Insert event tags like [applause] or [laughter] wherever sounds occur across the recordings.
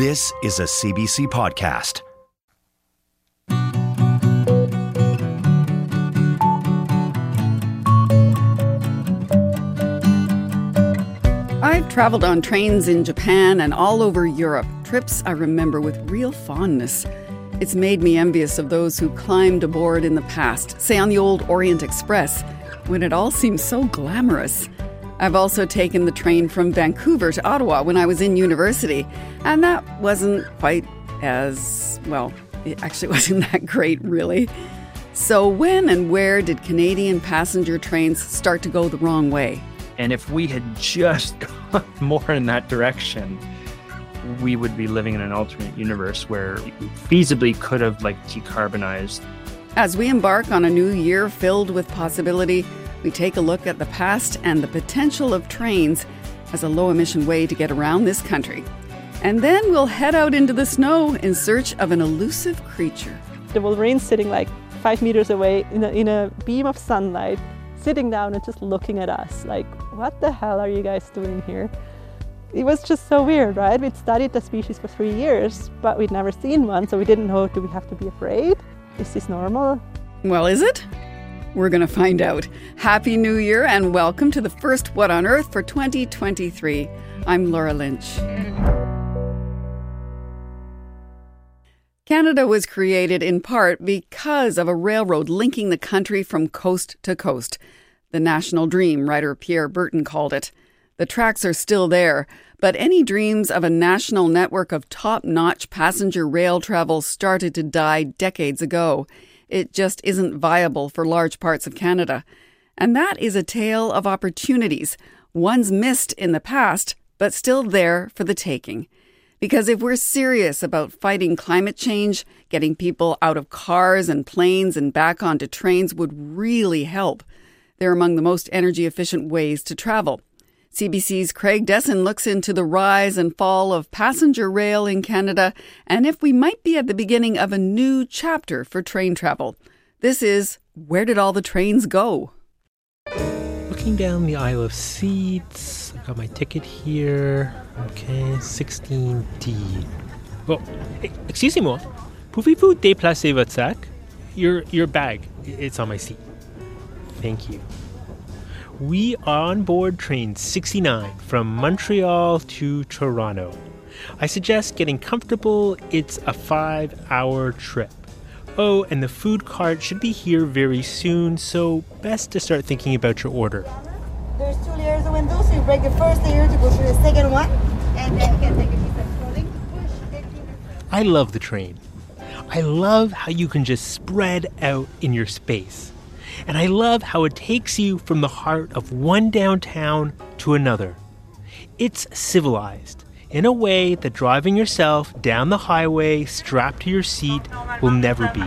This is a CBC podcast. I've traveled on trains in Japan and all over Europe, trips I remember with real fondness. It's made me envious of those who climbed aboard in the past, say on the old Orient Express, when it all seemed so glamorous. I've also taken the train from Vancouver to Ottawa when I was in university, and that wasn't quite as well, it actually [laughs] wasn't that great, really. So, when and where did Canadian passenger trains start to go the wrong way? And if we had just [laughs] gone more in that direction, we would be living in an alternate universe where we feasibly could have like decarbonized. As we embark on a new year filled with possibility, we take a look at the past and the potential of trains as a low emission way to get around this country. And then we'll head out into the snow in search of an elusive creature. The Wolverine's sitting like five meters away in a, in a beam of sunlight, sitting down and just looking at us like, what the hell are you guys doing here? It was just so weird, right? We'd studied the species for three years, but we'd never seen one, so we didn't know do we have to be afraid? Is this normal? Well, is it? We're going to find out. Happy New Year and welcome to the first What on Earth for 2023. I'm Laura Lynch. Canada was created in part because of a railroad linking the country from coast to coast. The national dream, writer Pierre Berton called it. The tracks are still there, but any dreams of a national network of top notch passenger rail travel started to die decades ago. It just isn't viable for large parts of Canada. And that is a tale of opportunities, ones missed in the past, but still there for the taking. Because if we're serious about fighting climate change, getting people out of cars and planes and back onto trains would really help. They're among the most energy efficient ways to travel. CBC's Craig Desson looks into the rise and fall of passenger rail in Canada and if we might be at the beginning of a new chapter for train travel. This is Where Did All the Trains Go? Looking down the aisle of seats, I've got my ticket here. Okay, 16D. Well, excusez-moi. Pouvez-vous déplacer votre sac? Your, your bag. It's on my seat. Thank you. We are on board train 69 from Montreal to Toronto. I suggest getting comfortable. It's a five hour trip. Oh, and the food cart should be here very soon, so best to start thinking about your order. There's two layers of windows, so you break the first layer to go through the second one, and then you can take a piece of clothing push. I love the train. I love how you can just spread out in your space. And I love how it takes you from the heart of one downtown to another. It's civilized in a way that driving yourself down the highway strapped to your seat will never be.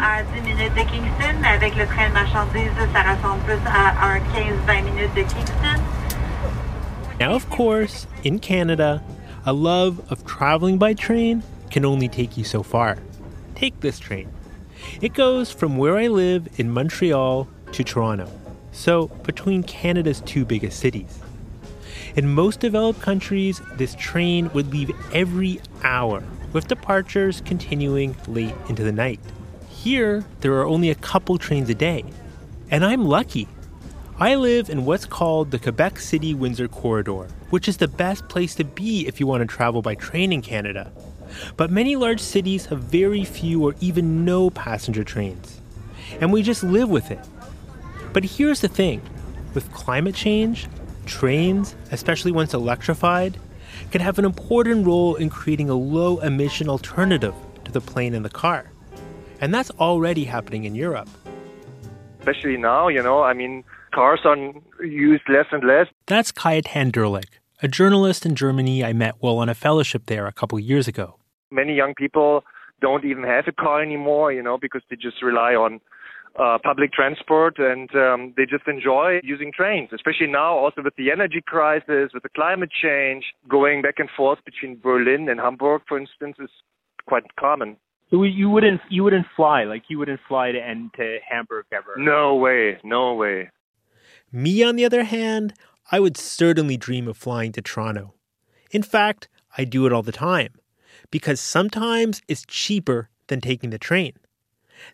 Now, of course, in Canada, a love of traveling by train can only take you so far. Take this train. It goes from where I live in Montreal to Toronto, so between Canada's two biggest cities. In most developed countries, this train would leave every hour, with departures continuing late into the night. Here, there are only a couple trains a day, and I'm lucky. I live in what's called the Quebec City Windsor Corridor, which is the best place to be if you want to travel by train in Canada. But many large cities have very few or even no passenger trains, and we just live with it. But here's the thing with climate change, trains, especially once electrified, can have an important role in creating a low emission alternative to the plane and the car. And that's already happening in Europe. Especially now, you know, I mean, cars are used less and less. That's Kajetan Derlich, a journalist in Germany I met while on a fellowship there a couple years ago. Many young people don't even have a car anymore, you know, because they just rely on uh, public transport and um, they just enjoy using trains, especially now also with the energy crisis, with the climate change, going back and forth between Berlin and Hamburg, for instance, is quite common. So you wouldn't you wouldn't fly like you wouldn't fly to and to Hamburg ever. No way, no way. Me, on the other hand, I would certainly dream of flying to Toronto. In fact, I do it all the time because sometimes it's cheaper than taking the train.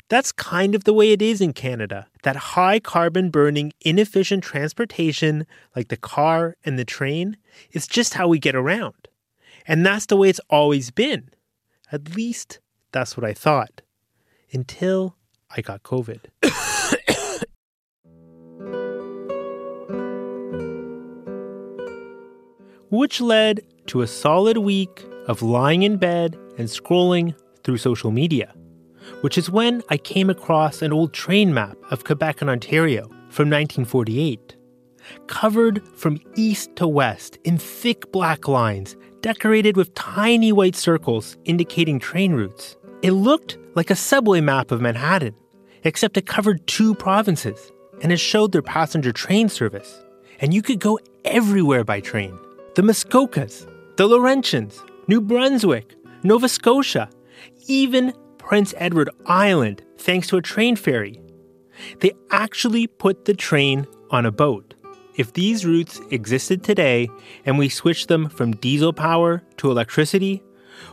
That's kind of the way it is in Canada. That high carbon burning, inefficient transportation, like the car and the train, is just how we get around. And that's the way it's always been. At least that's what I thought. Until I got COVID. [coughs] Which led to a solid week of lying in bed and scrolling through social media which is when I came across an old train map of Quebec and Ontario from 1948. Covered from east to west in thick black lines, decorated with tiny white circles indicating train routes. It looked like a subway map of Manhattan, except it covered two provinces and it showed their passenger train service. And you could go everywhere by train. The Muskokas, the Laurentians, New Brunswick, Nova Scotia, even Prince Edward Island thanks to a train ferry. They actually put the train on a boat. If these routes existed today and we switched them from diesel power to electricity,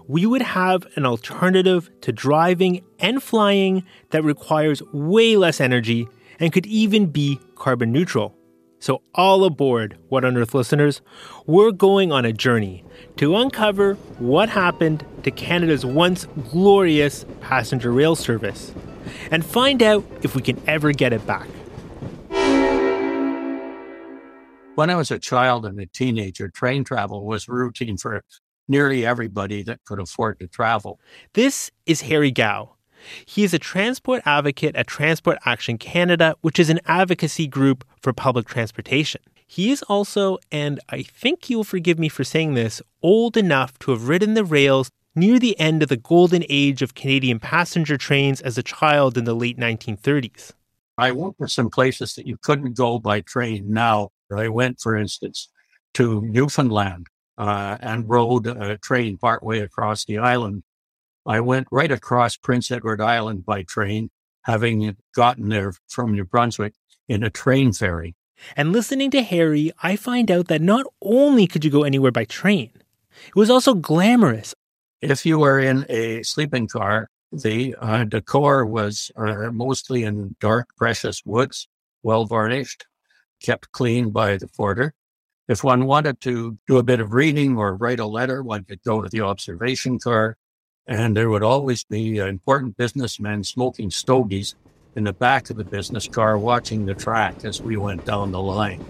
we would have an alternative to driving and flying that requires way less energy and could even be carbon neutral. So, all aboard, What on Earth listeners, we're going on a journey to uncover what happened to Canada's once glorious passenger rail service and find out if we can ever get it back. When I was a child and a teenager, train travel was routine for nearly everybody that could afford to travel. This is Harry Gow. He is a transport advocate at Transport Action Canada, which is an advocacy group for public transportation. He is also, and I think you'll forgive me for saying this, old enough to have ridden the rails near the end of the golden age of Canadian passenger trains as a child in the late 1930s. I went to some places that you couldn't go by train now. I went, for instance, to Newfoundland uh, and rode a train partway across the island I went right across Prince Edward Island by train, having gotten there from New Brunswick in a train ferry. And listening to Harry, I find out that not only could you go anywhere by train, it was also glamorous. If you were in a sleeping car, the uh, decor was uh, mostly in dark, precious woods, well varnished, kept clean by the porter. If one wanted to do a bit of reading or write a letter, one could go to the observation car. And there would always be uh, important businessmen smoking stogies in the back of the business car watching the track as we went down the line.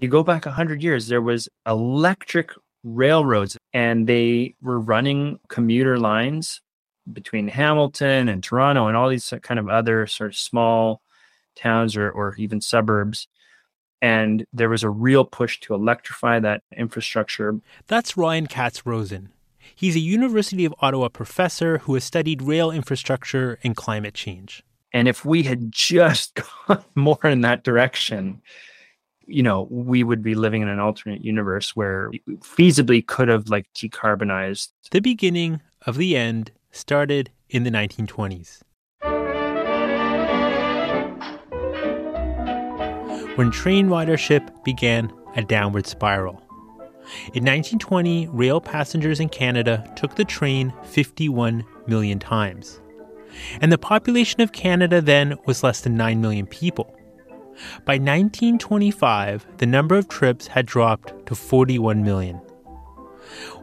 You go back 100 years, there was electric railroads and they were running commuter lines between Hamilton and Toronto and all these kind of other sort of small towns or, or even suburbs and there was a real push to electrify that infrastructure. That's Ryan Katz Rosene. He's a University of Ottawa professor who has studied rail infrastructure and climate change. And if we had just [laughs] gone more in that direction, you know, we would be living in an alternate universe where feasibly could have like decarbonized. The beginning of the end started in the 1920s. When train ridership began a downward spiral. In 1920, rail passengers in Canada took the train 51 million times. And the population of Canada then was less than 9 million people. By 1925, the number of trips had dropped to 41 million.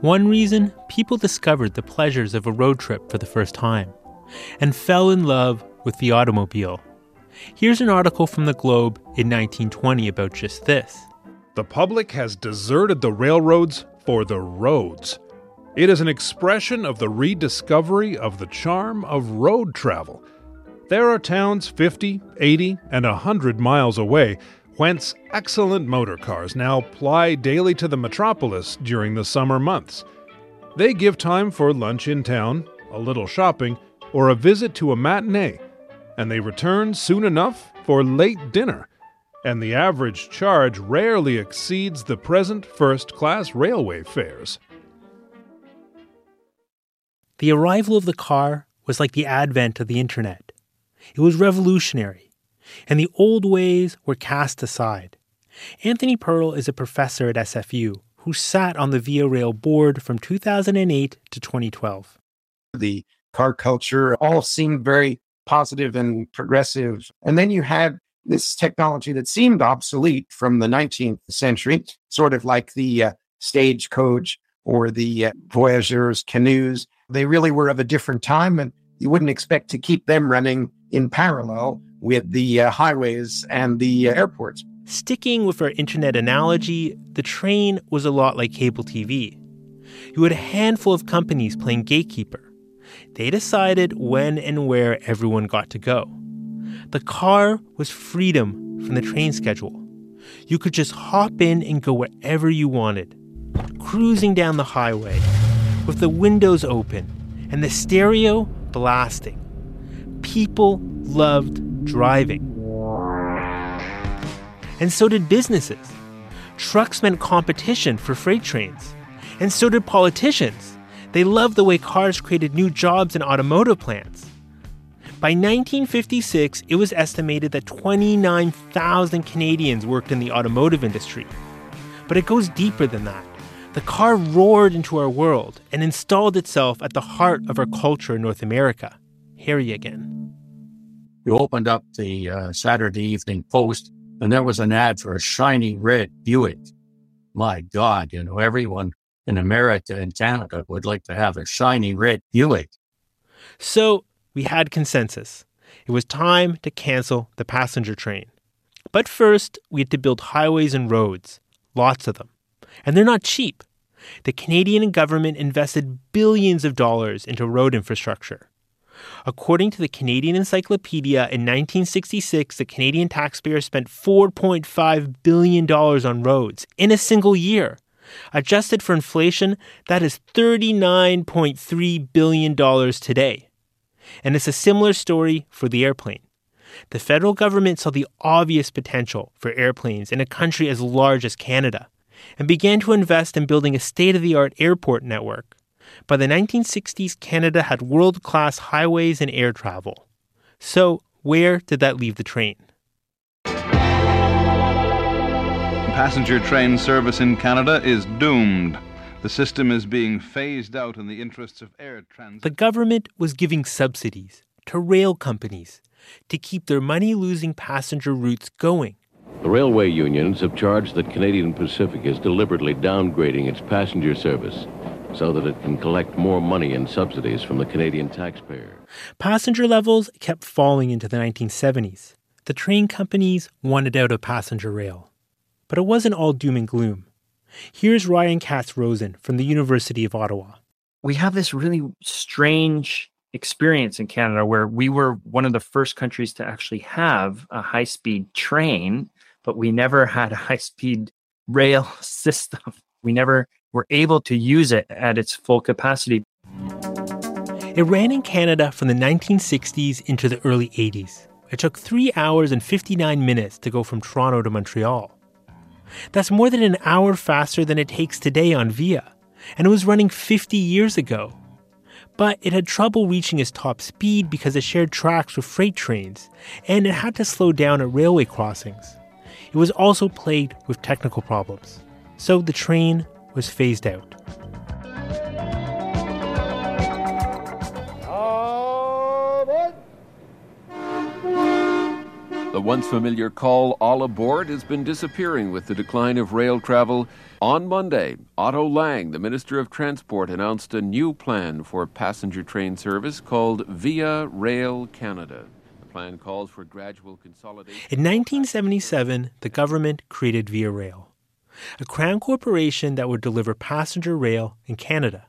One reason people discovered the pleasures of a road trip for the first time and fell in love with the automobile. Here's an article from the Globe in 1920 about just this. The public has deserted the railroads for the roads. It is an expression of the rediscovery of the charm of road travel. There are towns 50, 80, and 100 miles away whence excellent motor cars now ply daily to the metropolis during the summer months. They give time for lunch in town, a little shopping, or a visit to a matinee, and they return soon enough for late dinner. And the average charge rarely exceeds the present first class railway fares. The arrival of the car was like the advent of the internet. It was revolutionary, and the old ways were cast aside. Anthony Perl is a professor at SFU who sat on the Via Rail board from 2008 to 2012. The car culture all seemed very positive and progressive. And then you had this technology that seemed obsolete from the 19th century, sort of like the uh, stagecoach or the uh, voyageurs canoes. They really were of a different time, and you wouldn't expect to keep them running in parallel with the uh, highways and the uh, airports. Sticking with our internet analogy, the train was a lot like cable TV. You had a handful of companies playing gatekeeper. They decided when and where everyone got to go. The car was freedom from the train schedule. You could just hop in and go wherever you wanted, cruising down the highway with the windows open and the stereo blasting. People loved driving. And so did businesses. Trucks meant competition for freight trains. And so did politicians. They loved the way cars created new jobs in automotive plants. By 1956, it was estimated that 29,000 Canadians worked in the automotive industry. But it goes deeper than that. The car roared into our world and installed itself at the heart of our culture in North America. Harry again. You opened up the uh, Saturday Evening Post, and there was an ad for a shiny red Buick. My God, you know, everyone in America and Canada would like to have a shiny red Buick. So we had consensus. It was time to cancel the passenger train. But first, we had to build highways and roads, lots of them. And they're not cheap. The Canadian government invested billions of dollars into road infrastructure. According to the Canadian Encyclopedia, in 1966, the Canadian taxpayer spent $4.5 billion on roads in a single year. Adjusted for inflation, that is $39.3 billion today. And it's a similar story for the airplane. The federal government saw the obvious potential for airplanes in a country as large as Canada and began to invest in building a state of the art airport network. By the 1960s, Canada had world class highways and air travel. So, where did that leave the train? Passenger train service in Canada is doomed. The system is being phased out in the interests of air transit. The government was giving subsidies to rail companies to keep their money losing passenger routes going. The railway unions have charged that Canadian Pacific is deliberately downgrading its passenger service so that it can collect more money in subsidies from the Canadian taxpayer. Passenger levels kept falling into the 1970s. The train companies wanted out of passenger rail. But it wasn't all doom and gloom. Here's Ryan Katz Rosene from the University of Ottawa. We have this really strange experience in Canada where we were one of the first countries to actually have a high speed train, but we never had a high speed rail [laughs] system. We never were able to use it at its full capacity. It ran in Canada from the 1960s into the early 80s. It took 3 hours and 59 minutes to go from Toronto to Montreal. That's more than an hour faster than it takes today on Via, and it was running 50 years ago. But it had trouble reaching its top speed because it shared tracks with freight trains, and it had to slow down at railway crossings. It was also plagued with technical problems, so the train was phased out. The once familiar call all aboard has been disappearing with the decline of rail travel. On Monday, Otto Lang, the Minister of Transport, announced a new plan for passenger train service called Via Rail Canada. The plan calls for gradual consolidation. In 1977, the government created Via Rail, a crown corporation that would deliver passenger rail in Canada.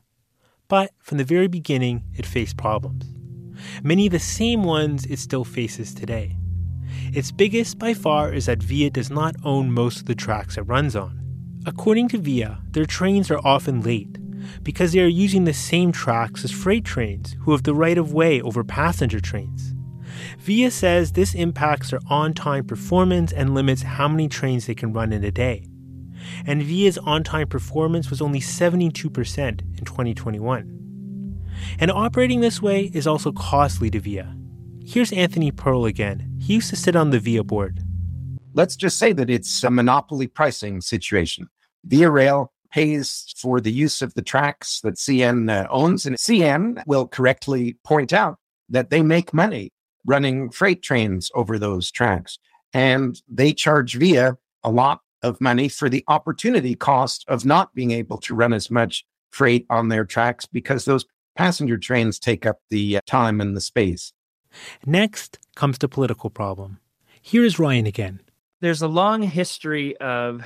But from the very beginning, it faced problems. Many of the same ones it still faces today. Its biggest by far is that VIA does not own most of the tracks it runs on. According to VIA, their trains are often late because they are using the same tracks as freight trains who have the right of way over passenger trains. VIA says this impacts their on time performance and limits how many trains they can run in a day. And VIA's on time performance was only 72% in 2021. And operating this way is also costly to VIA. Here's Anthony Perl again. He used to sit on the VIA board. Let's just say that it's a monopoly pricing situation. Via Rail pays for the use of the tracks that CN uh, owns, and CN will correctly point out that they make money running freight trains over those tracks. And they charge Via a lot of money for the opportunity cost of not being able to run as much freight on their tracks because those passenger trains take up the uh, time and the space. Next comes the political problem. Here is Ryan again. There's a long history of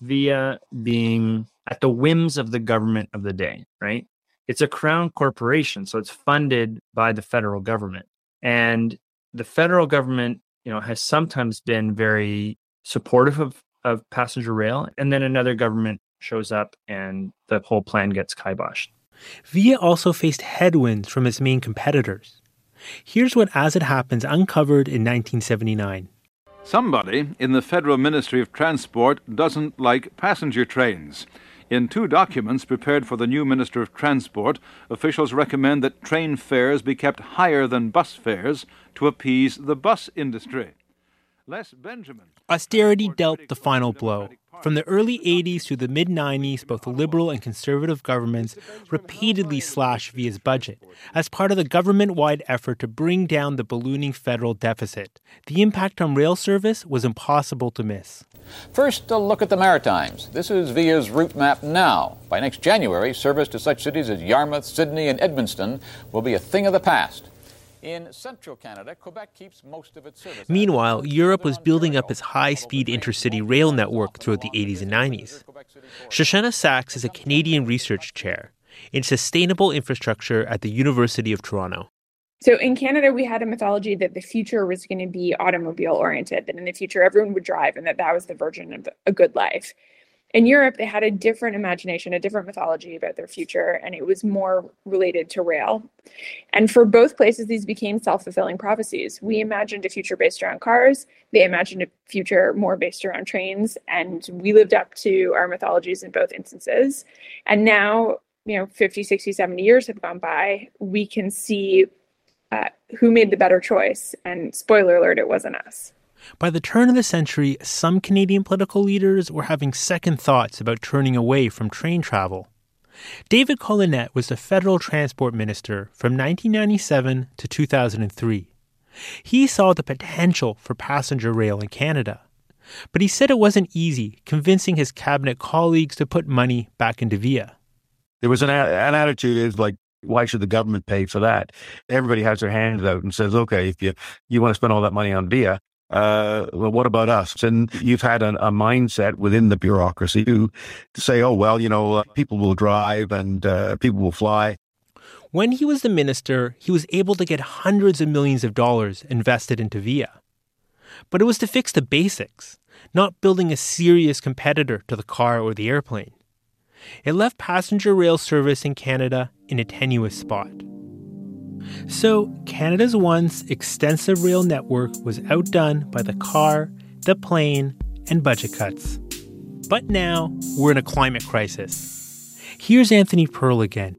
VIA being at the whims of the government of the day, right? It's a crown corporation, so it's funded by the federal government. And the federal government, you know, has sometimes been very supportive of, of passenger rail. And then another government shows up and the whole plan gets kiboshed. VIA also faced headwinds from its main competitors. Here's what As It Happens uncovered in 1979. Somebody in the Federal Ministry of Transport doesn't like passenger trains. In two documents prepared for the new Minister of Transport, officials recommend that train fares be kept higher than bus fares to appease the bus industry. Les Benjamin. Austerity dealt the final blow. From the early 80s to the mid 90s, both liberal and conservative governments repeatedly slashed VIA's budget as part of the government wide effort to bring down the ballooning federal deficit. The impact on rail service was impossible to miss. First, a look at the Maritimes. This is VIA's route map now. By next January, service to such cities as Yarmouth, Sydney, and Edmundston will be a thing of the past. In central Canada, Quebec keeps most of its service. Meanwhile, Europe was building up its high speed intercity rail network throughout the 80s and 90s. Shoshanna Saxe is a Canadian research chair in sustainable infrastructure at the University of Toronto. So in Canada, we had a mythology that the future was going to be automobile oriented, that in the future everyone would drive and that that was the version of a good life in Europe, they had a different imagination, a different mythology about their future, and it was more related to rail. And for both places, these became self fulfilling prophecies. We imagined a future based around cars, they imagined a future more based around trains, and we lived up to our mythologies in both instances. And now, you know, 50, 60, 70 years have gone by, we can see uh, who made the better choice. And spoiler alert, it wasn't us. By the turn of the century, some Canadian political leaders were having second thoughts about turning away from train travel. David Collenette was the federal transport minister from 1997 to 2003. He saw the potential for passenger rail in Canada. But he said it wasn't easy convincing his cabinet colleagues to put money back into VIA. There was an, an attitude is like, why should the government pay for that? Everybody has their hands out and says, okay, if you, you want to spend all that money on VIA, uh, well, what about us? And you've had an, a mindset within the bureaucracy to, to say, oh, well, you know, uh, people will drive and uh, people will fly. When he was the minister, he was able to get hundreds of millions of dollars invested into VIA. But it was to fix the basics, not building a serious competitor to the car or the airplane. It left passenger rail service in Canada in a tenuous spot. So, Canada's once extensive rail network was outdone by the car, the plane, and budget cuts. But now we're in a climate crisis. Here's Anthony Perl again.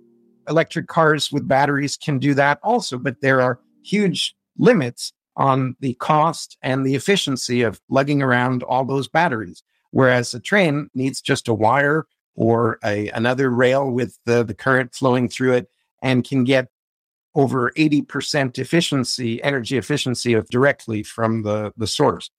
Electric cars with batteries can do that also, but there are huge limits on the cost and the efficiency of lugging around all those batteries. Whereas a train needs just a wire or a, another rail with the, the current flowing through it and can get over 80% efficiency, energy efficiency of directly from the, the source.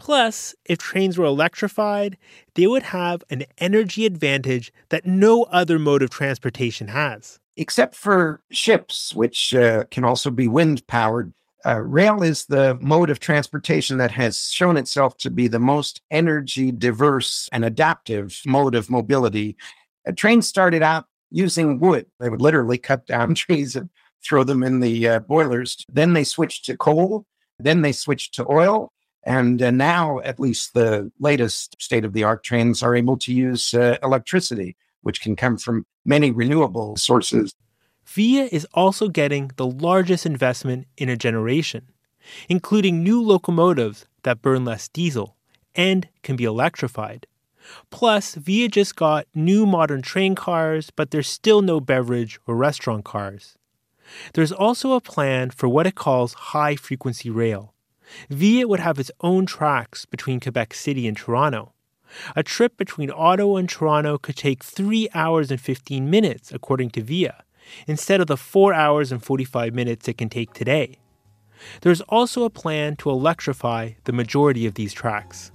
Plus, if trains were electrified, they would have an energy advantage that no other mode of transportation has. Except for ships, which uh, can also be wind powered. Uh, rail is the mode of transportation that has shown itself to be the most energy diverse and adaptive mode of mobility. Uh, trains started out using wood. They would literally cut down [laughs] trees and throw them in the uh, boilers. Then they switched to coal. Then they switched to oil. And uh, now, at least the latest state of the art trains are able to use uh, electricity, which can come from many renewable sources. Via is also getting the largest investment in a generation, including new locomotives that burn less diesel and can be electrified. Plus, Via just got new modern train cars, but there's still no beverage or restaurant cars. There's also a plan for what it calls high frequency rail. Via would have its own tracks between Quebec City and Toronto. A trip between Ottawa and Toronto could take 3 hours and 15 minutes, according to Via, instead of the 4 hours and 45 minutes it can take today. There's also a plan to electrify the majority of these tracks.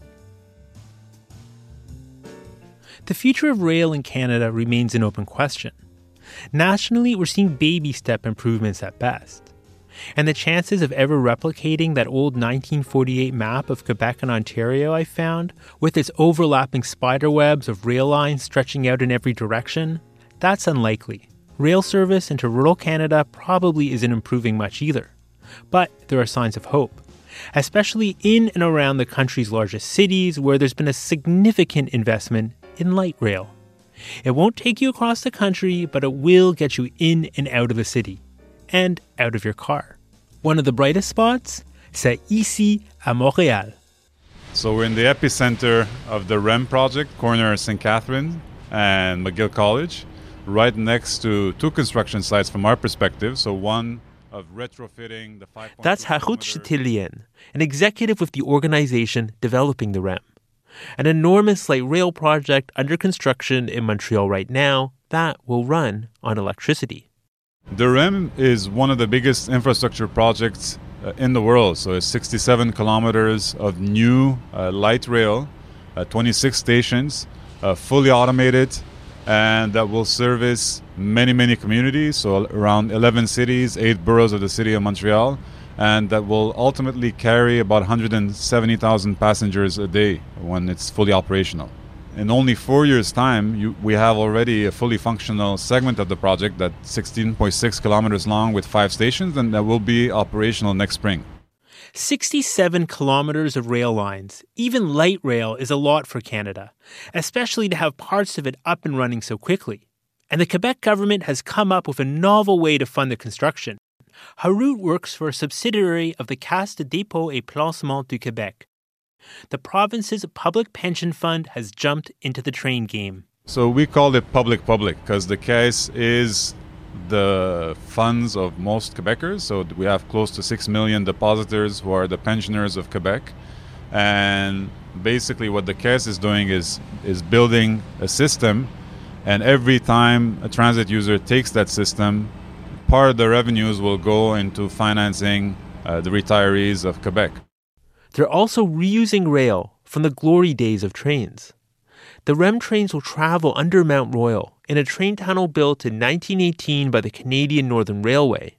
The future of rail in Canada remains an open question. Nationally, we're seeing baby step improvements at best. And the chances of ever replicating that old 1948 map of Quebec and Ontario I found, with its overlapping spiderwebs of rail lines stretching out in every direction, that's unlikely. Rail service into rural Canada probably isn't improving much either. But there are signs of hope, especially in and around the country's largest cities where there's been a significant investment in light rail. It won't take you across the country, but it will get you in and out of the city and out of your car. One of the brightest spots, c'est ici à Montréal. So we're in the epicenter of the REM project, corner of St. Catherine and McGill College, right next to two construction sites from our perspective. So one of retrofitting the 5. That's Harout Chitilian, an executive with the organization developing the REM an enormous light rail project under construction in Montreal right now that will run on electricity. The REM is one of the biggest infrastructure projects uh, in the world. So it's 67 kilometers of new uh, light rail, uh, 26 stations, uh, fully automated, and that will service many, many communities. So around 11 cities, eight boroughs of the city of Montreal and that will ultimately carry about 170,000 passengers a day when it's fully operational. In only four years' time, you, we have already a fully functional segment of the project that's 16.6 kilometers long with five stations, and that will be operational next spring. 67 kilometers of rail lines, even light rail, is a lot for Canada, especially to have parts of it up and running so quickly. And the Quebec government has come up with a novel way to fund the construction Harout works for a subsidiary of the Caisse de dépôt et placement du Québec. The province's public pension fund has jumped into the train game. So we call it public public because the Caisse is the funds of most Quebecers. So we have close to 6 million depositors who are the pensioners of Quebec. And basically what the Caisse is doing is is building a system and every time a transit user takes that system, part of the revenues will go into financing uh, the retirees of Quebec. They're also reusing rail from the glory days of trains. The REM trains will travel under Mount Royal in a train tunnel built in 1918 by the Canadian Northern Railway.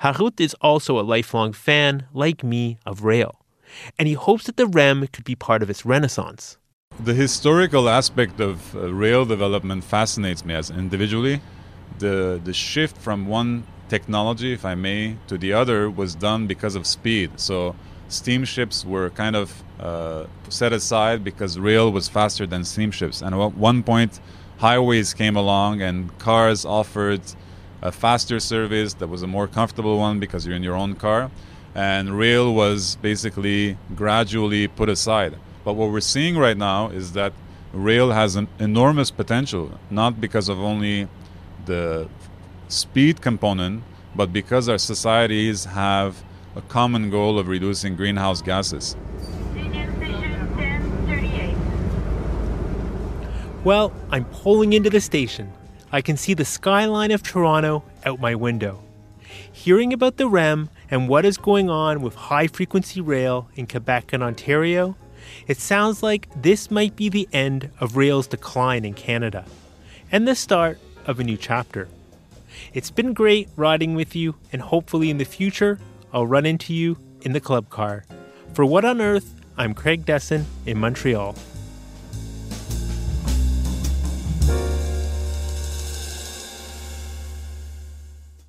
Harout is also a lifelong fan, like me, of rail, and he hopes that the REM could be part of its renaissance. The historical aspect of uh, rail development fascinates me as individually the the shift from one technology, if I may, to the other was done because of speed. So steamships were kind of uh, set aside because rail was faster than steamships. And at one point, highways came along and cars offered a faster service that was a more comfortable one because you're in your own car. And rail was basically gradually put aside. But what we're seeing right now is that rail has an enormous potential, not because of only the speed component, but because our societies have a common goal of reducing greenhouse gases. Well, I'm pulling into the station. I can see the skyline of Toronto out my window. Hearing about the REM and what is going on with high frequency rail in Quebec and Ontario, it sounds like this might be the end of rail's decline in Canada and the start of a new chapter. It's been great riding with you, and hopefully in the future, I'll run into you in the club car. For What on Earth, I'm Craig Desson in Montreal.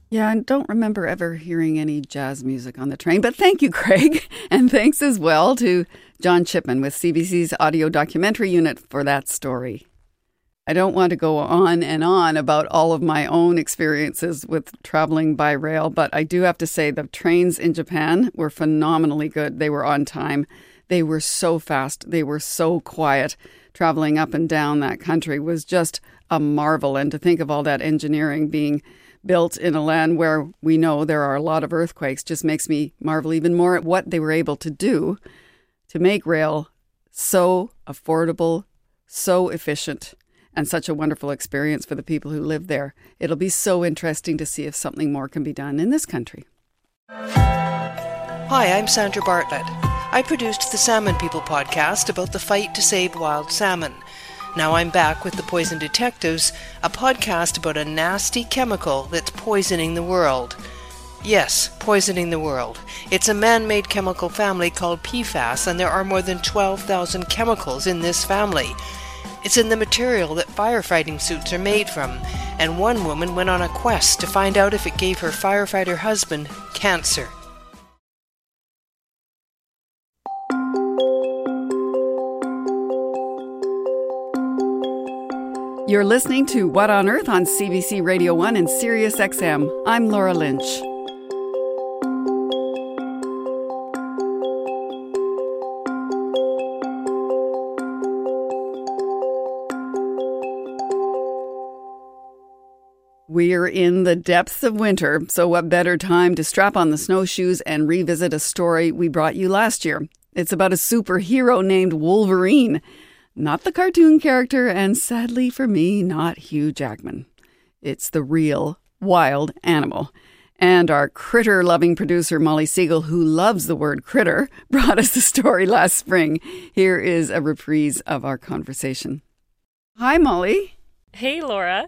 Yeah, I don't remember ever hearing any jazz music on the train, but thank you, Craig. [laughs] And thanks as well to John Chipman with CBC's audio documentary unit for that story. I don't want to go on and on about all of my own experiences with traveling by rail, but I do have to say the trains in Japan were phenomenally good. They were on time. They were so fast. They were so quiet. Traveling up and down that country was just a marvel. And to think of all that engineering being built in a land where we know there are a lot of earthquakes just makes me marvel even more at what they were able to do to make rail so affordable, so efficient and such a wonderful experience for the people who live there. It'll be so interesting to see if something more can be done in this country. Hi, I'm Sandra Bartlett. I produced the Salmon People podcast about the fight to save wild salmon. Now I'm back with The Poison Detectives, a podcast about a nasty chemical that's poisoning the world. Yes, poisoning the world. It's a man made chemical family called PFAS, and there are more than 12,000 chemicals in this family. It's in the material that firefighting suits are made from, and one woman went on a quest to find out if it gave her firefighter husband cancer. You're listening to What on Earth on CBC Radio 1 and Sirius XM. I'm Laura Lynch. We're in the depths of winter, so what better time to strap on the snowshoes and revisit a story we brought you last year? It's about a superhero named Wolverine. Not the cartoon character, and sadly for me, not Hugh Jackman. It's the real, wild animal. And our critter loving producer, Molly Segal, who loves the word critter, [laughs] brought us the story last spring. Here is a reprise of our conversation. Hi, Molly. Hey, Laura.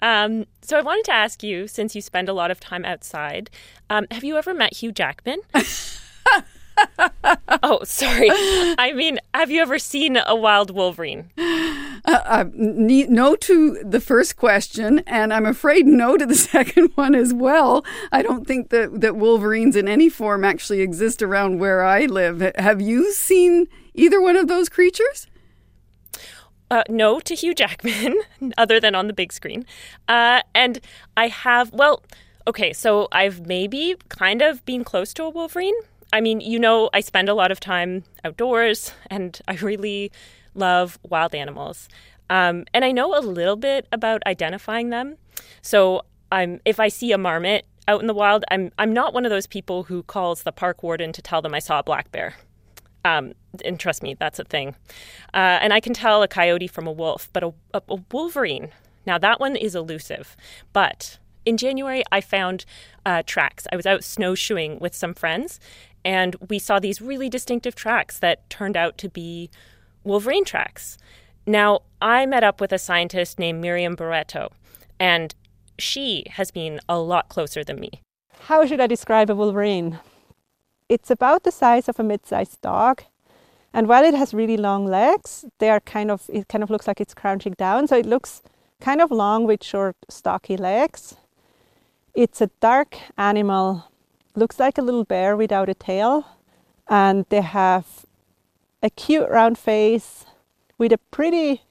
Um, so I wanted to ask you, since you spend a lot of time outside, um, have you ever met Hugh Jackman? [laughs] oh, sorry. I mean, have you ever seen a wild Wolverine? Uh, uh, no to the first question, and I'm afraid no to the [laughs] second one as well. I don't think that, that Wolverines in any form actually exist around where I live. Have you seen either one of those creatures? Uh, no to Hugh Jackman, [laughs] other than on the big screen. Uh, and I have, well, okay, so I've maybe kind of been close to a Wolverine. I mean, you know, I spend a lot of time outdoors and I really love wild animals. Um, and I know a little bit about identifying them. So I'm, if I see a marmot out in the wild, I'm, I'm not one of those people who calls the park warden to tell them I saw a black bear. Um, and trust me, that's a thing. Uh, and I can tell a coyote from a wolf, but a, a, a, wolverine, now that one is elusive. But in January, I found uh, tracks. I was out snowshoeing with some friends, and we saw these really distinctive tracks that turned out to be wolverine tracks. Now, I met up with a scientist named Mirjam Barrueto, and she has been a lot closer than me. How should I describe a wolverine? It's about the size of a mid-sized dog. And while it has really long legs, they are kind of it kind of looks like it's crouching down, so it looks kind of long with short stocky legs. It's a dark animal, looks like a little bear without a tail, and they have a cute round face with a pretty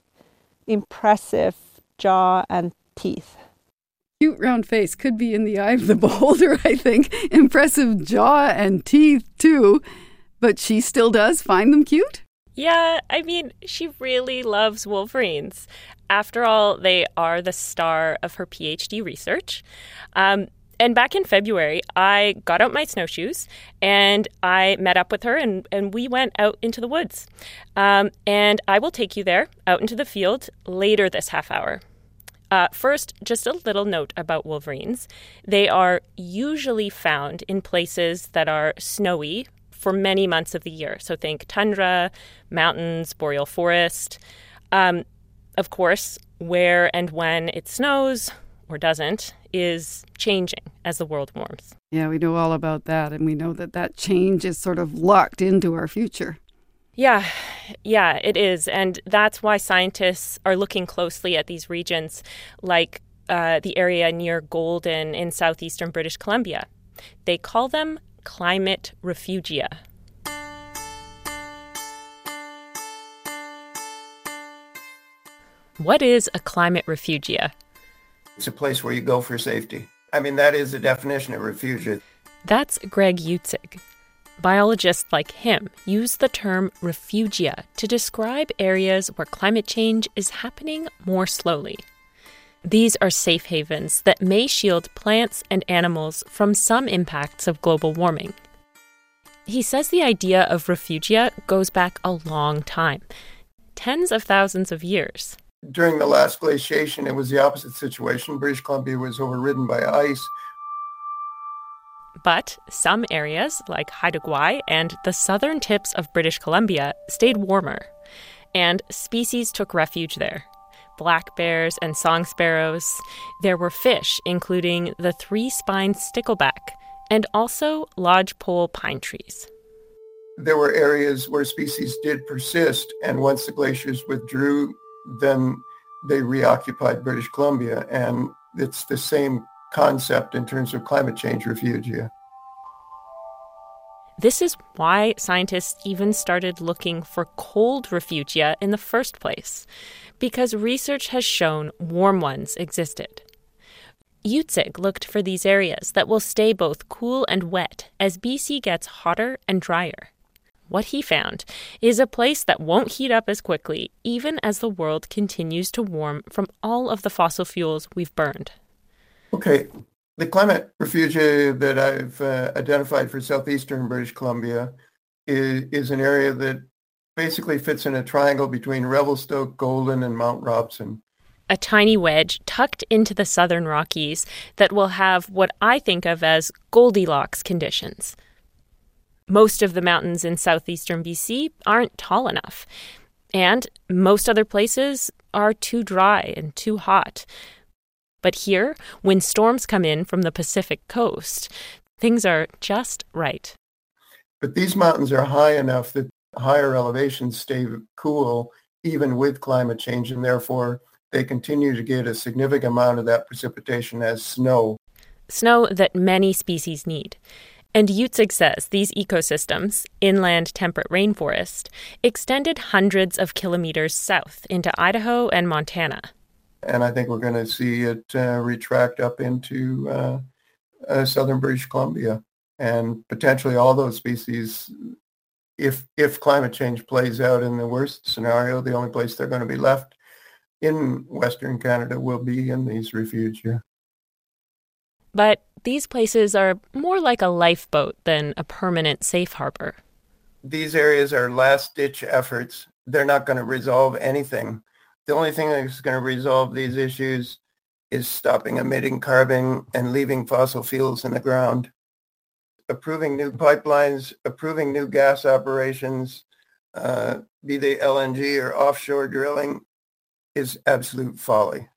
impressive jaw and teeth cute round face could be in the eye of the [laughs] beholder, I think. Impressive jaw and teeth, too. But she still does find them cute? Yeah, I mean, she really loves Wolverines. After all, they are the star of her PhD research. Um, and back in February, I got out my snowshoes and I met up with her and, and we went out into the woods. Um, and I will take you there out into the field later this half hour. Uh, first, just a little note about wolverines. They are usually found in places that are snowy for many months of the year. So think tundra, mountains, boreal forest. Um, of course, where and when it snows or doesn't is changing as the world warms. Yeah, we know all about that, and we know that that change is sort of locked into our future. Yeah, yeah, it is. And that's why scientists are looking closely at these regions like uh, the area near Golden in southeastern British Columbia. They call them climate refugia. What is a climate refugia? It's a place where you go for safety. I mean, that is the definition of refugia. That's Greg Utzig. Biologists like him use the term refugia to describe areas where climate change is happening more slowly. These are safe havens that may shield plants and animals from some impacts of global warming. He says the idea of refugia goes back a long time tens of thousands of years. During the last glaciation, it was the opposite situation. British Columbia was overridden by ice. But some areas, like Haida Gwaii and the southern tips of British Columbia, stayed warmer, and species took refuge there black bears and song sparrows. There were fish, including the three spined stickleback, and also lodgepole pine trees. There were areas where species did persist, and once the glaciers withdrew, then they reoccupied British Columbia. And it's the same concept in terms of climate change refugia. This is why scientists even started looking for cold refugia in the first place, because research has shown warm ones existed. Utzig looked for these areas that will stay both cool and wet as BC gets hotter and drier. What he found is a place that won't heat up as quickly, even as the world continues to warm from all of the fossil fuels we've burned. Okay, the climate refugia that I've uh, identified for southeastern British Columbia is, is an area that basically fits in a triangle between Revelstoke, Golden, and Mount Robson. A tiny wedge tucked into the southern Rockies that will have what I think of as Goldilocks conditions. Most of the mountains in southeastern BC aren't tall enough, and most other places are too dry and too hot. But here, when storms come in from the Pacific coast, things are just right. But these mountains are high enough that higher elevations stay cool even with climate change, and therefore they continue to get a significant amount of that precipitation as snow. Snow that many species need. And Utzig says these ecosystems, inland temperate rainforest, extended hundreds of kilometers south into Idaho and Montana and I think we're going to see it uh, retract up into uh, uh, southern British Columbia, and potentially all those species. If if climate change plays out in the worst scenario, the only place they're going to be left in Western Canada will be in these refugia. But these places are more like a lifeboat than a permanent safe harbor. These areas are last ditch efforts. They're not going to resolve anything the only thing that's going to resolve these issues is stopping emitting carbon and leaving fossil fuels in the ground. Approving new pipelines, approving new gas operations, uh, be they LNG or offshore drilling, is absolute folly.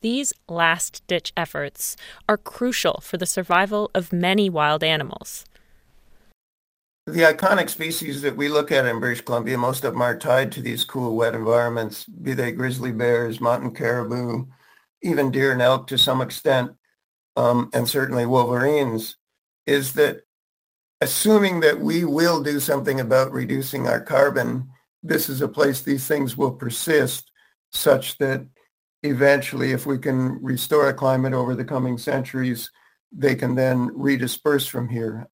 These last ditch efforts are crucial for the survival of many wild animals. The iconic species that we look at in British Columbia, most of them are tied to these cool, wet environments, be they grizzly bears, mountain caribou, even deer and elk to some extent, um, and certainly wolverines, is that assuming that we will do something about reducing our carbon, this is a place these things will persist such that eventually, if we can restore a climate over the coming centuries, they can then redisperse from here.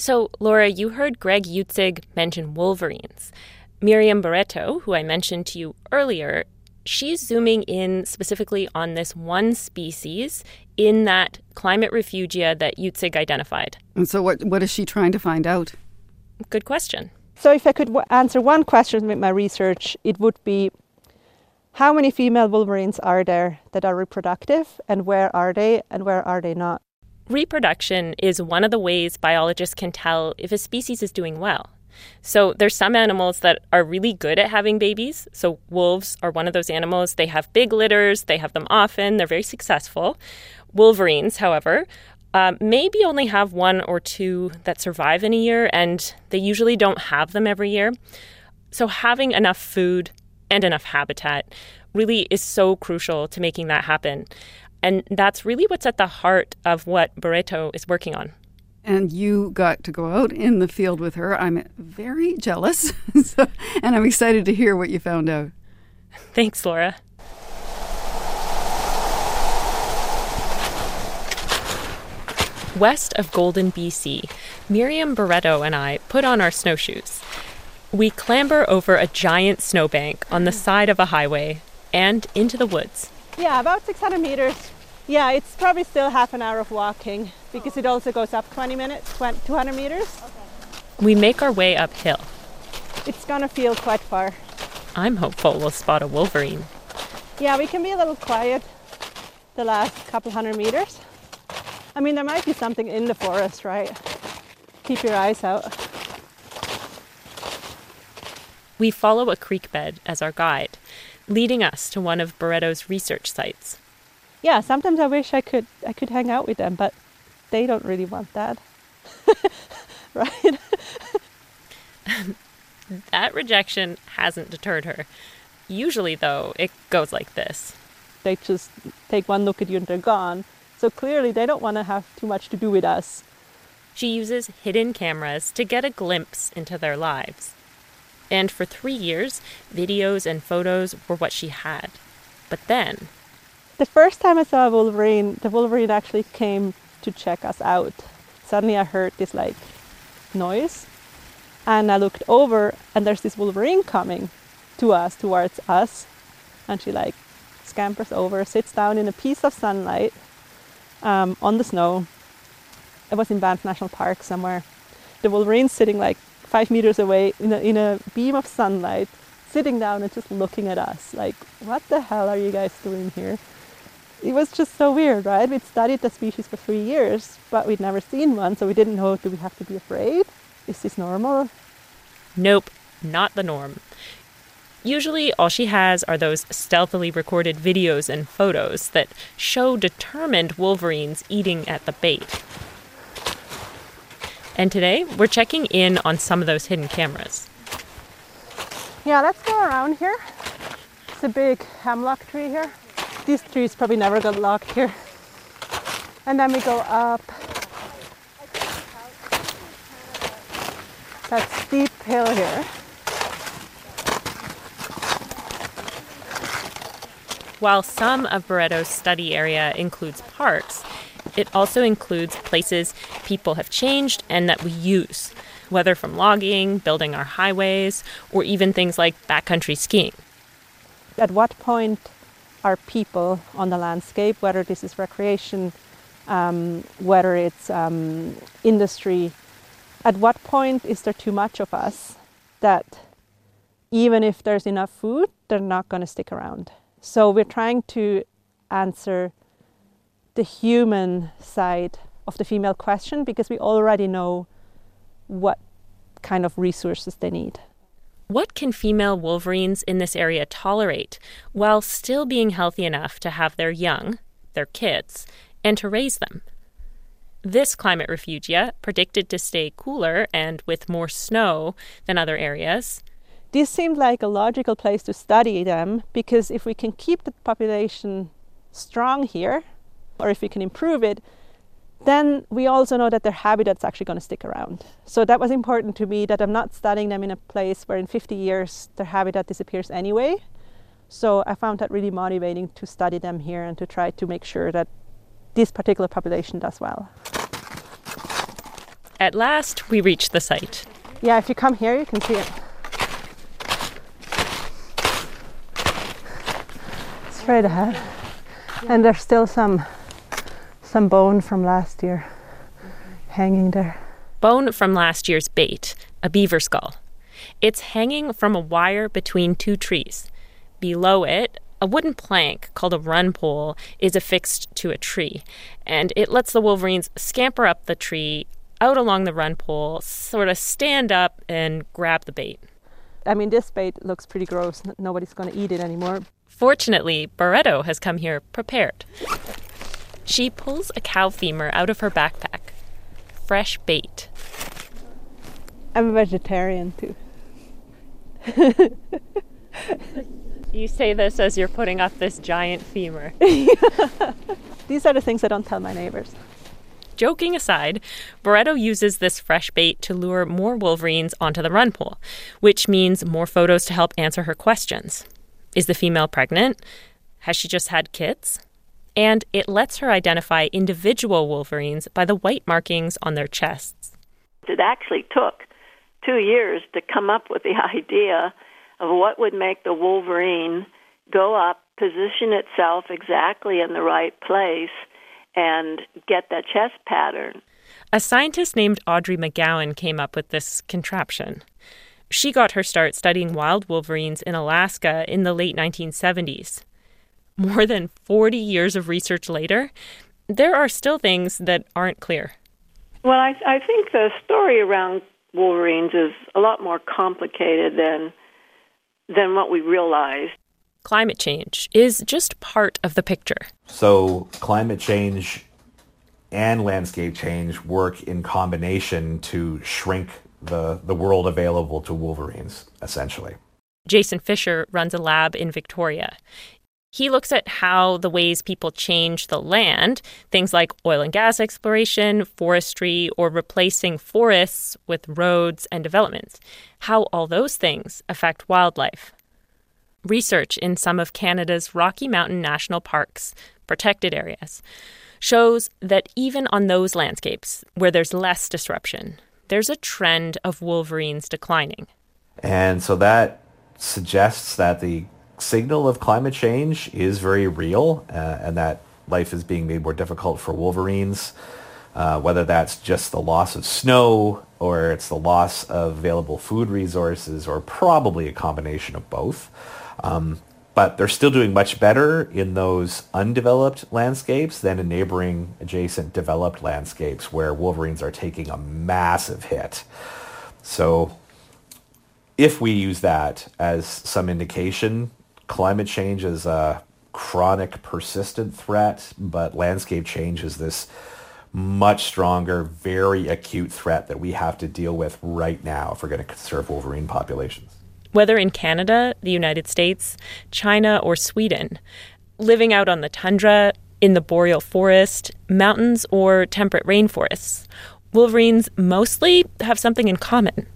So, Laura, you heard Greg Utzig mention wolverines. Mirjam Barrueto, who I mentioned to you earlier, she's zooming in specifically on this one species in that climate refugia that Utzig identified. And so, what, what is she trying to find out? Good question. So, if I could w- answer one question with my research, it would be how many female wolverines are there that are reproductive, and where are they, and where are they not? Reproduction is one of the ways biologists can tell if a species is doing well. So there's some animals that are really good at having babies. So wolves are one of those animals. They have big litters, they have them often, they're very successful. Wolverines, however, uh, maybe only have one or two that survive in a year, and they usually don't have them every year. So having enough food and enough habitat really is so crucial to making that happen. And that's really what's at the heart of what Barrueto is working on. And you got to go out in the field with her. I'm very jealous, [laughs] so, and I'm excited to hear what you found out. Thanks, Laura. West of Golden, BC, Mirjam Barrueto and I put on our snowshoes. We clamber over a giant snowbank on the side of a highway and into the woods. Yeah, about 600 meters. Yeah, it's probably still half an hour of walking because it also goes up 20 minutes, 200 meters. We make our way uphill. It's gonna feel quite far. I'm hopeful we'll spot a wolverine. Yeah, we can be a little quiet the last couple hundred meters. I mean, there might be something in the forest, right? Keep your eyes out. We follow a creek bed as our guide, leading us to one of Barrueto's research sites. Yeah, sometimes I wish I could I could hang out with them, but they don't really want that. [laughs] right? [laughs] that rejection hasn't deterred her. Usually, though, it goes like this. They just take one look at you and they're gone. So clearly, they don't want to have too much to do with us. She uses hidden cameras to get a glimpse into their lives. And for three years, videos and photos were what she had. But then. The first time I saw a Wolverine, the Wolverine actually came to check us out. Suddenly I heard this like noise and I looked over and there's this Wolverine coming to us, towards us. And she like scampers over, sits down in a piece of sunlight um, on the snow. It was in Banff National Park somewhere. The Wolverine's sitting like five meters away in a, in a beam of sunlight, sitting down and just looking at us. Like, what the hell are you guys doing here? It was just so weird, right? We'd studied the species for three years, but we'd never seen one, so we didn't know do we have to be afraid? Is this normal? Nope, not the norm. Usually, all she has are those stealthily recorded videos and photos that show determined wolverines eating at the bait. And today, we're checking in on some of those hidden cameras. Yeah, let's go around here. It's a big hemlock tree here. These trees probably never got locked here. And then we go up that steep hill here. While some of Barrueto's study area includes parks, it also includes places people have changed and that we use, whether from logging, building our highways, or even things like backcountry skiing. At what point are people on the landscape, whether this is recreation, um, whether it's um, industry, at what point is there too much of us that even if there's enough food, they're not going to stick around? So we're trying to answer the human side of the female question because we already know what kind of resources they need. What can female wolverines in this area tolerate while still being healthy enough to have their young, their kids, and to raise them? This climate refugia, predicted to stay cooler and with more snow than other areas, this seemed like a logical place to study them because if we can keep the population strong here, or if we can improve it, then we also know that their habitat's actually going to stick around. So that was important to me that I'm not studying them in a place where in 50 years their habitat disappears anyway. So I found that really motivating to study them here and to try to make sure that this particular population does well. At last, we reach the site. Yeah, if you come here, you can see it. straight ahead. And there's still some some bone from last year hanging there. Bone from last year's bait, a beaver skull. It's hanging from a wire between two trees. Below it, a wooden plank called a run pole is affixed to a tree, and it lets the wolverines scamper up the tree, out along the run pole, sort of stand up and grab the bait. I mean, this bait looks pretty gross. Nobody's going to eat it anymore. Fortunately, Barrueto has come here prepared. She pulls a cow femur out of her backpack. Fresh bait. I'm a vegetarian too. [laughs] You say this as you're putting up this giant femur. [laughs] These are the things I don't tell my neighbors. Joking aside, Barrueto uses this fresh bait to lure more wolverines onto the run pole, which means more photos to help answer her questions. Is the female pregnant? Has she just had kids? And it lets her identify individual wolverines by the white markings on their chests. It actually took two years to come up with the [laughs] idea of what would make the wolverine go up, position itself exactly in the right place, and get that chest pattern. A scientist named Audrey Magoun came up with this contraption. She got her start studying wild wolverines in Alaska in the late 1970s. More than 40 years of research later, there are still things that aren't clear. Well, I, I think the story around wolverines is a lot more complicated than than what we realize. Climate change is just part of the picture. So, climate change and landscape change work in combination to shrink the, the world available to wolverines, essentially. Jason Fisher runs a lab in Victoria. He looks at how the ways people change the land, things like oil and gas exploration, forestry, or replacing forests with roads and developments, how all those things affect wildlife. Research in some of Canada's Rocky Mountain National Parks, protected areas, shows that even on those landscapes where there's less disruption, there's a trend of wolverines declining. And so that suggests that the signal of climate change is very real uh, and that life is being made more difficult for wolverines, uh, whether that's just the loss of snow or it's the loss of available food resources or probably a combination of both. Um, but they're still doing much better in those undeveloped landscapes than in neighboring adjacent developed landscapes where wolverines are taking a massive hit. So if we use that as some indication, climate change is a chronic, persistent threat, but landscape change is this much stronger, very acute threat that we have to deal with right now if we're going to conserve wolverine populations whether in Canada, the United States, China, or Sweden, living out on the tundra, in the boreal forest, mountains, or temperate rainforests, wolverines mostly have something in common.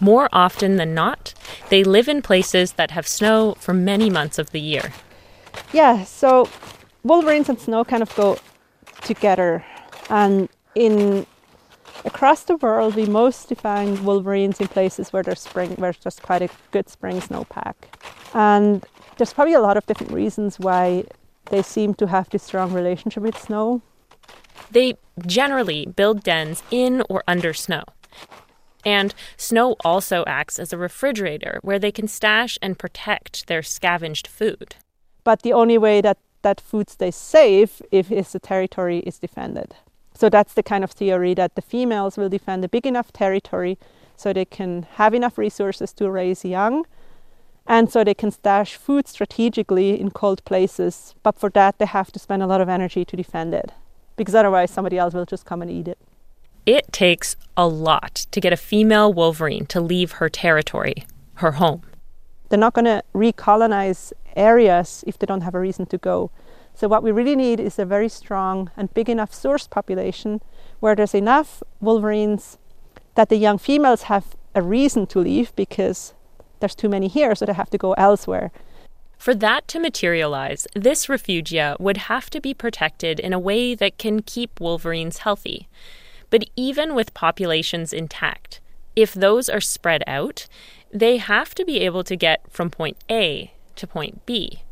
More often than not, they live in places that have snow for many months of the year. Yeah, so wolverines and snow kind of go together. And in Across the world, we mostly find wolverines in places where there's spring, where there's just quite a good spring snowpack, and there's probably a lot of different reasons why they seem to have this strong relationship with snow. They generally build dens in or under snow. And snow also acts as a refrigerator where they can stash and protect their scavenged food. But the only way that that food stays safe if the territory is defended. So that's the kind of theory that the females will defend a big enough territory so they can have enough resources to raise young and so they can stash food strategically in cold places. But for that, they have to spend a lot of energy to defend it because otherwise, somebody else will just come and eat it. It takes a lot to get a female wolverine to leave her territory, her home. They're not going to recolonize areas if they don't have a reason to go. So what we really need is a very strong and big enough source population where there's enough wolverines that the young females have a reason to leave because there's too many here, so they have to go elsewhere. For that to materialize, this refugia would have to be protected in a way that can keep wolverines healthy. But even with populations intact, if those are spread out, they have to be able to get from point A to point B.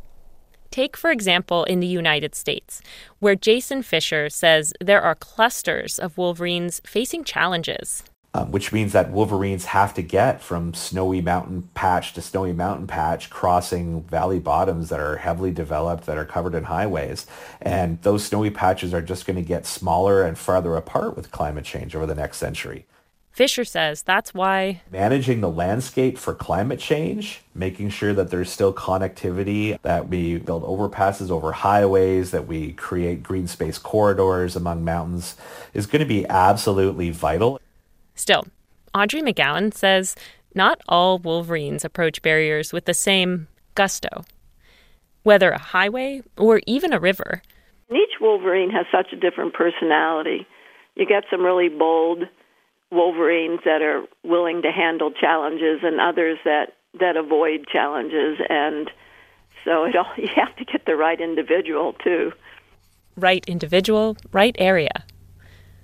Take, for example, in the United States, where Jason Fisher says there are clusters of wolverines facing challenges. Um, which means that wolverines have to get from snowy mountain patch to snowy mountain patch, crossing valley bottoms that are heavily developed, that are covered in highways. And those snowy patches are just going to get smaller and farther apart with climate change over the next century. Fisher says that's why managing the landscape for climate change, making sure that there's still connectivity, that we build overpasses over highways, that we create green space corridors among mountains is going to be absolutely vital. Still, Audrey Magoun says not all wolverines approach barriers with the same gusto. Whether a highway or even a river. Each wolverine has such a different personality. You get some really bold wolverines that are willing to handle challenges and others that that avoid challenges and so it all [laughs] you have to get the right individual too. Right individual, right area.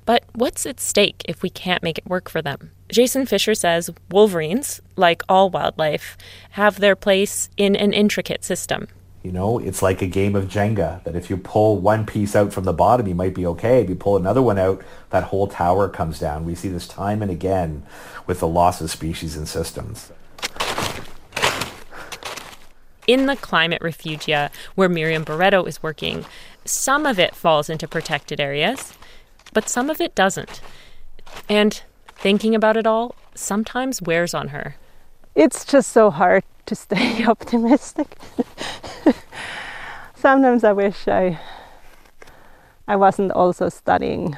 But what's at stake if we can't make it work for them? Jason Fisher says wolverines, like all wildlife, have their place in an intricate system. You know, it's like a game of Jenga that if you pull one piece out from the bottom, you might be okay. If you pull another one out, that whole tower comes down. We see this time and again with the loss of species and systems. In the climate refugia where Mirjam Barrueto is working, some of it falls into protected areas, but some of it doesn't. And thinking about it all sometimes wears on her. It's just so hard to stay [laughs] optimistic. [laughs] Sometimes I wish I I wasn't also studying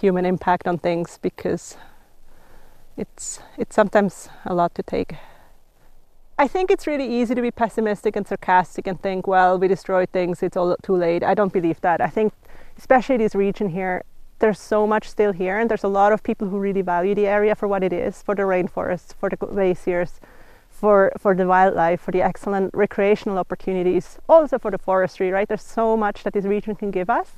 human impact on things because it's it's sometimes a lot to take. I think it's really easy to be pessimistic and sarcastic and think, well, we destroyed things, it's all too late. I don't believe that. I think especially this region here, there's so much still here and there's a lot of people who really value the area for what it is, for the rainforests, for the glaciers, for, for the wildlife, for the excellent recreational opportunities, also for the forestry, right? There's so much that this region can give us.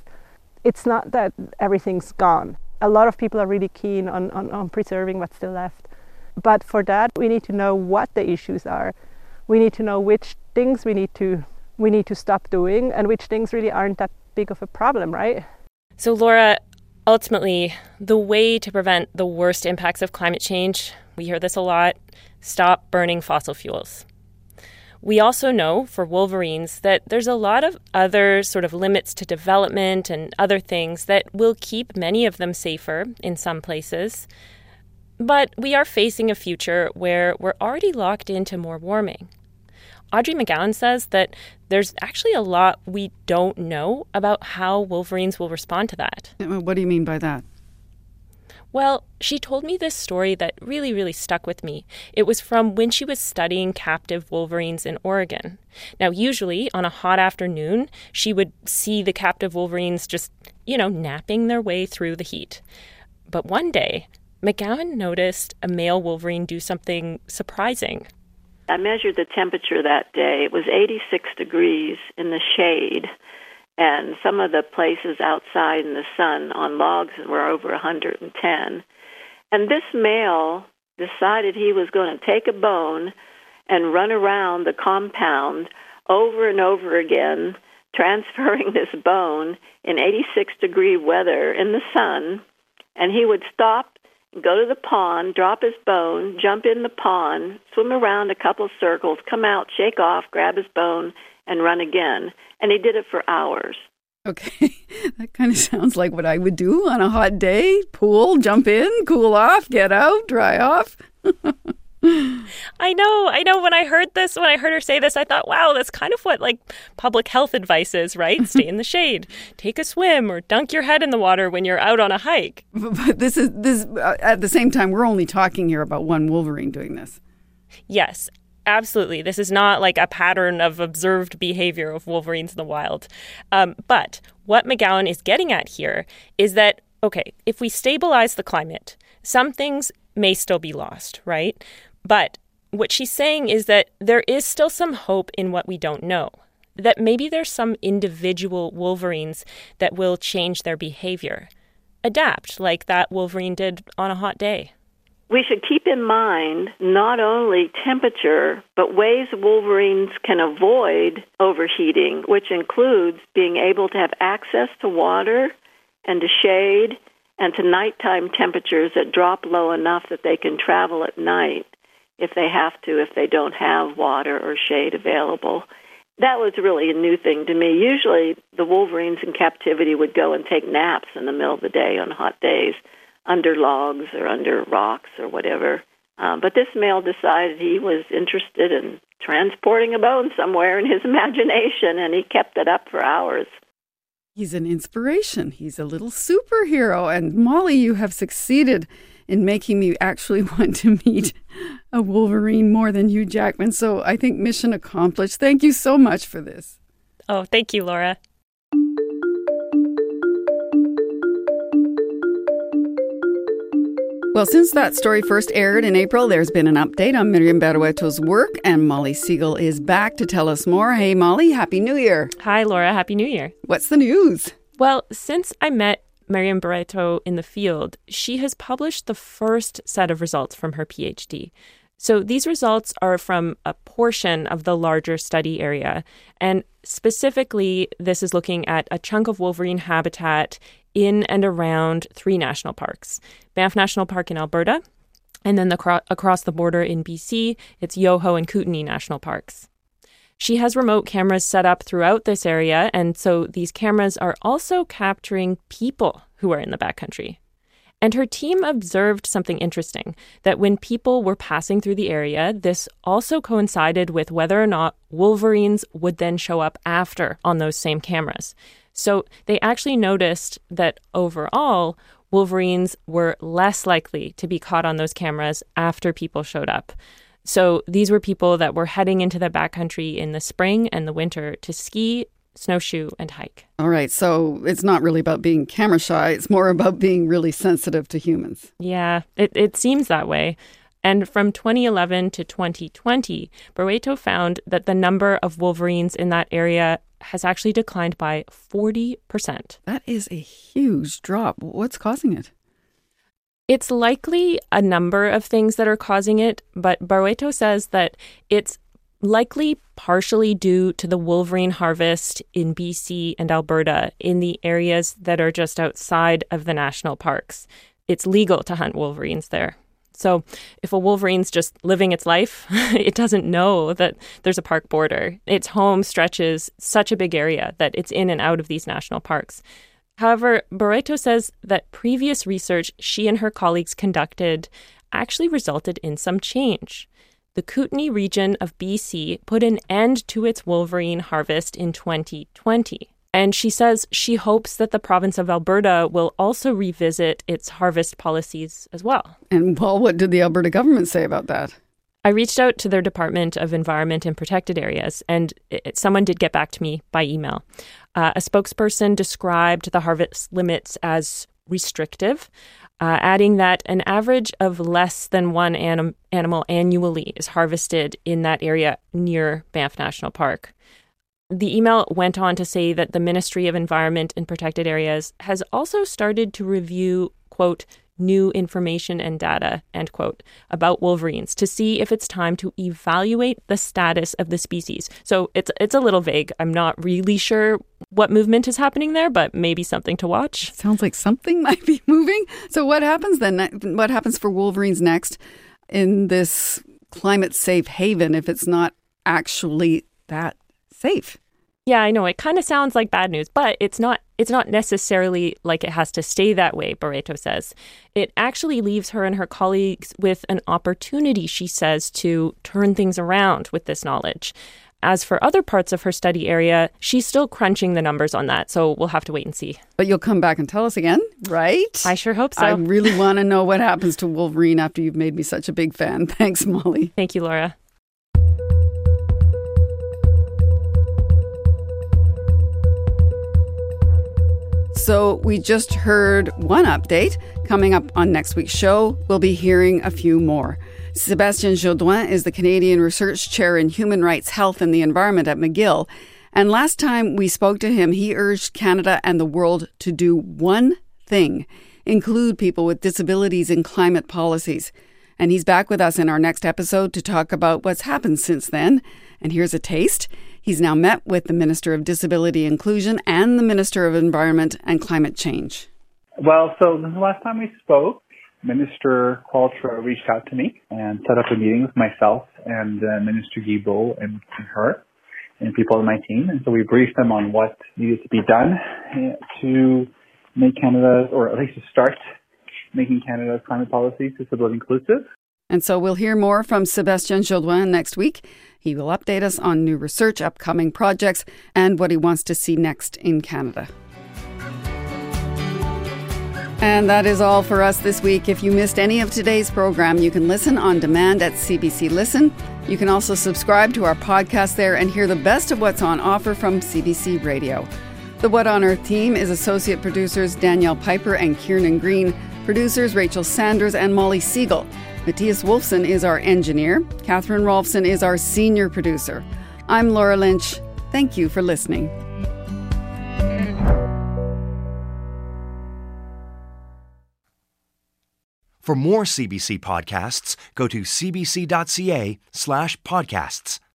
It's not that everything's gone. A lot of people are really keen on, on, on preserving what's still left. But for that, we need to know what the issues are. We need to know which things we need to we need to stop doing and which things really aren't that big of a problem, right? So, Laura, ultimately, the way to prevent the worst impacts of climate change, we hear this a lot stop burning fossil fuels. We also know for wolverines that there's a lot of other sort of limits to development and other things that will keep many of them safer in some places. But we are facing a future where we're already locked into more warming. Audrey Magoun says that there's actually a lot we don't know about how wolverines will respond to that. Uh, what do you mean by that? Well, she told me this story that really, really stuck with me. It was from when she was studying captive wolverines in Oregon. Now, usually on a hot afternoon, she would see the captive wolverines just, you know, napping their way through the heat. But one day, Magoun noticed a male wolverine do something surprising. I measured the temperature that day. It was 86 degrees in the shade and some of the places outside in the sun on logs were over 110. And this male decided he was going to take a bone and run around the compound over and over again, [laughs] transferring this bone in 86 degree weather in the sun. And he would stop, go to the pond, drop his bone, jump in the pond, swim around a couple of circles, come out, shake off, grab his bone, and run again. And he did it for hours. Okay, [laughs] that kind of sounds like what I would do on a hot day pool, jump in, cool off, get out, dry off. [laughs] I know, I know. When I heard this, when I heard her say this, I thought, wow, that's kind of what like public health advice is, right? [laughs] Stay in the shade, take a swim, or dunk your head in the water when you're out on a hike. [laughs] But this is this uh, at the same time, we're only talking here about one wolverine doing this. Yes, absolutely. This is not like a pattern of observed behavior of wolverines in the wild. Um, but what Magoun is getting at here is that, okay, if we stabilize the climate, some things may still be lost, right? But what she's saying is that there is still some hope in what we don't know. That maybe there's some individual wolverines that will change their behavior, adapt like that wolverine did on a hot day we should keep in mind not only temperature, but ways wolverines can avoid overheating, which includes being able to have access to water and to shade and to nighttime temperatures that drop low enough that they can travel at night if they have to, if they don't have water or shade available. That was really a new thing to me. Usually, the wolverines in captivity would go and take naps in the middle of the day on hot days under logs or under rocks or whatever. Um, but this male decided he was interested in transporting a bone somewhere in his [laughs] imagination, and he kept it up for hours. He's an inspiration. He's a little superhero. And Molly, you have succeeded in making me actually [laughs] want to meet a Wolverine more than Hugh Jackman. So I think mission accomplished. Thank you so much for this. Oh, thank you, Laura. Well, since that story first aired in April, there's been an update on Mirjam Barrueto's work, and Molly Segal is back to tell us more. Hey, Molly, Happy New Year. Hi, Laura. Happy New Year. What's the news? Well, since I met Mirjam Barrueto in the field, she has published the first set of results from her PhD. So these results are from a portion of the larger study area. And specifically, this is looking at a chunk of wolverine habitat in and around three national parks Banff National Park in Alberta, and then the across the border in BC, it's Yoho and Kootenay National Parks. She has remote cameras set up throughout this area, and so these cameras are also capturing people who are in the backcountry. And her team observed something interesting that when people were passing through the area, this also coincided with whether or not wolverines would then show up after on those same cameras. So they actually noticed that overall, wolverines were less likely to be caught on those cameras after people showed up. So these were people that were heading into the backcountry in the spring and the winter to ski, snowshoe, and hike. All right, so it's not really about being camera shy, it's more about being really sensitive to humans. Yeah, it, it seems that way. And from 2011 to 2020, Barrueto found that the number of wolverines in that area has actually declined by 40%. That is a huge drop. What's causing it? It's likely a number of things that are causing it, but Barrueto says that it's likely partially due to the wolverine harvest in BC and Alberta in the areas that are just outside of the national parks. It's legal to hunt wolverines there. So if a wolverine's just living its life, [laughs] it doesn't know that there's a park border. Its home stretches such a big area that it's in and out of these national parks. However, Barrueto says that previous research she and her colleagues conducted actually resulted in some change. The Kootenay region of BC put an end to its wolverine harvest in 2020. And she says she hopes that the province of Alberta will also revisit its harvest policies as well. And well, what did the Alberta government say about that? I reached out to their Department of Environment and Protected Areas, and it, someone did get back to me by email. Uh, a spokesperson described the harvest limits as restrictive, uh, adding that an average of less than one anim- animal annually is harvested in that area near Banff National Park. The email went on to say that the Ministry of Environment and Protected Areas has also started to review, quote, new information and data, end quote, about wolverines to see if it's time to evaluate the status of the species. So it's it's a little vague. I'm not really sure what movement is happening there, but maybe something to watch. Sounds like something [laughs] might be moving. So what happens then? What happens for wolverines next in this climate safe haven if it's not actually that safe? Yeah, I know. It kind of sounds like bad news, but it's not it's not necessarily like it has to stay that way, Barrueto says. It actually leaves her and her colleagues with an opportunity, she says, to turn things around with this knowledge. As for other parts of her study area, she's still crunching the numbers on that, so we'll have to wait and see. But you'll come back and tell us again, right? I sure hope so. I really want to know what happens to Wolverine after you've made me such a big fan. [laughs] Thanks, Molly. Thank you, Laura. So, we just heard one update. Coming up on next week's show, we'll be hearing a few more. Sebastian Jodoin is the Canadian Research Chair in Human Rights, Health and the Environment at McGill. And last time we spoke to him, he urged Canada and the world to do one thing include people with disabilities in climate policies. And he's back with us in our next episode to talk about what's happened since then. And here's a taste. He's now met with the Minister of Disability Inclusion and the Minister of Environment and Climate Change. Well, so the last time we spoke, Minister Qualtrough reached out to me and set up a meeting with myself and uh, Minister Guilbeault and, and her and people on my team. And so we briefed them on what needed to be done uh, to make Canada, or at least to start making Canada's climate policies disability inclusive. And so we'll hear more from Sebastien Jodoin next week. He will update us on new research, upcoming projects, and what he wants to see next in Canada. And that is all for us this week. If you missed any of today's program, you can listen on demand at CBC Listen. You can also subscribe to our podcast there and hear the best of what's on offer from CBC Radio. The What on Earth team is associate producers Danielle Piper and Kiernan Green, producers Rachel Sanders and Molly Segal. Matthias Wolfson is our engineer. Catherine Rolfson is our senior producer. I'm Laura Lynch. Thank you for listening. For more CBC podcasts, go to cbc.ca slash podcasts.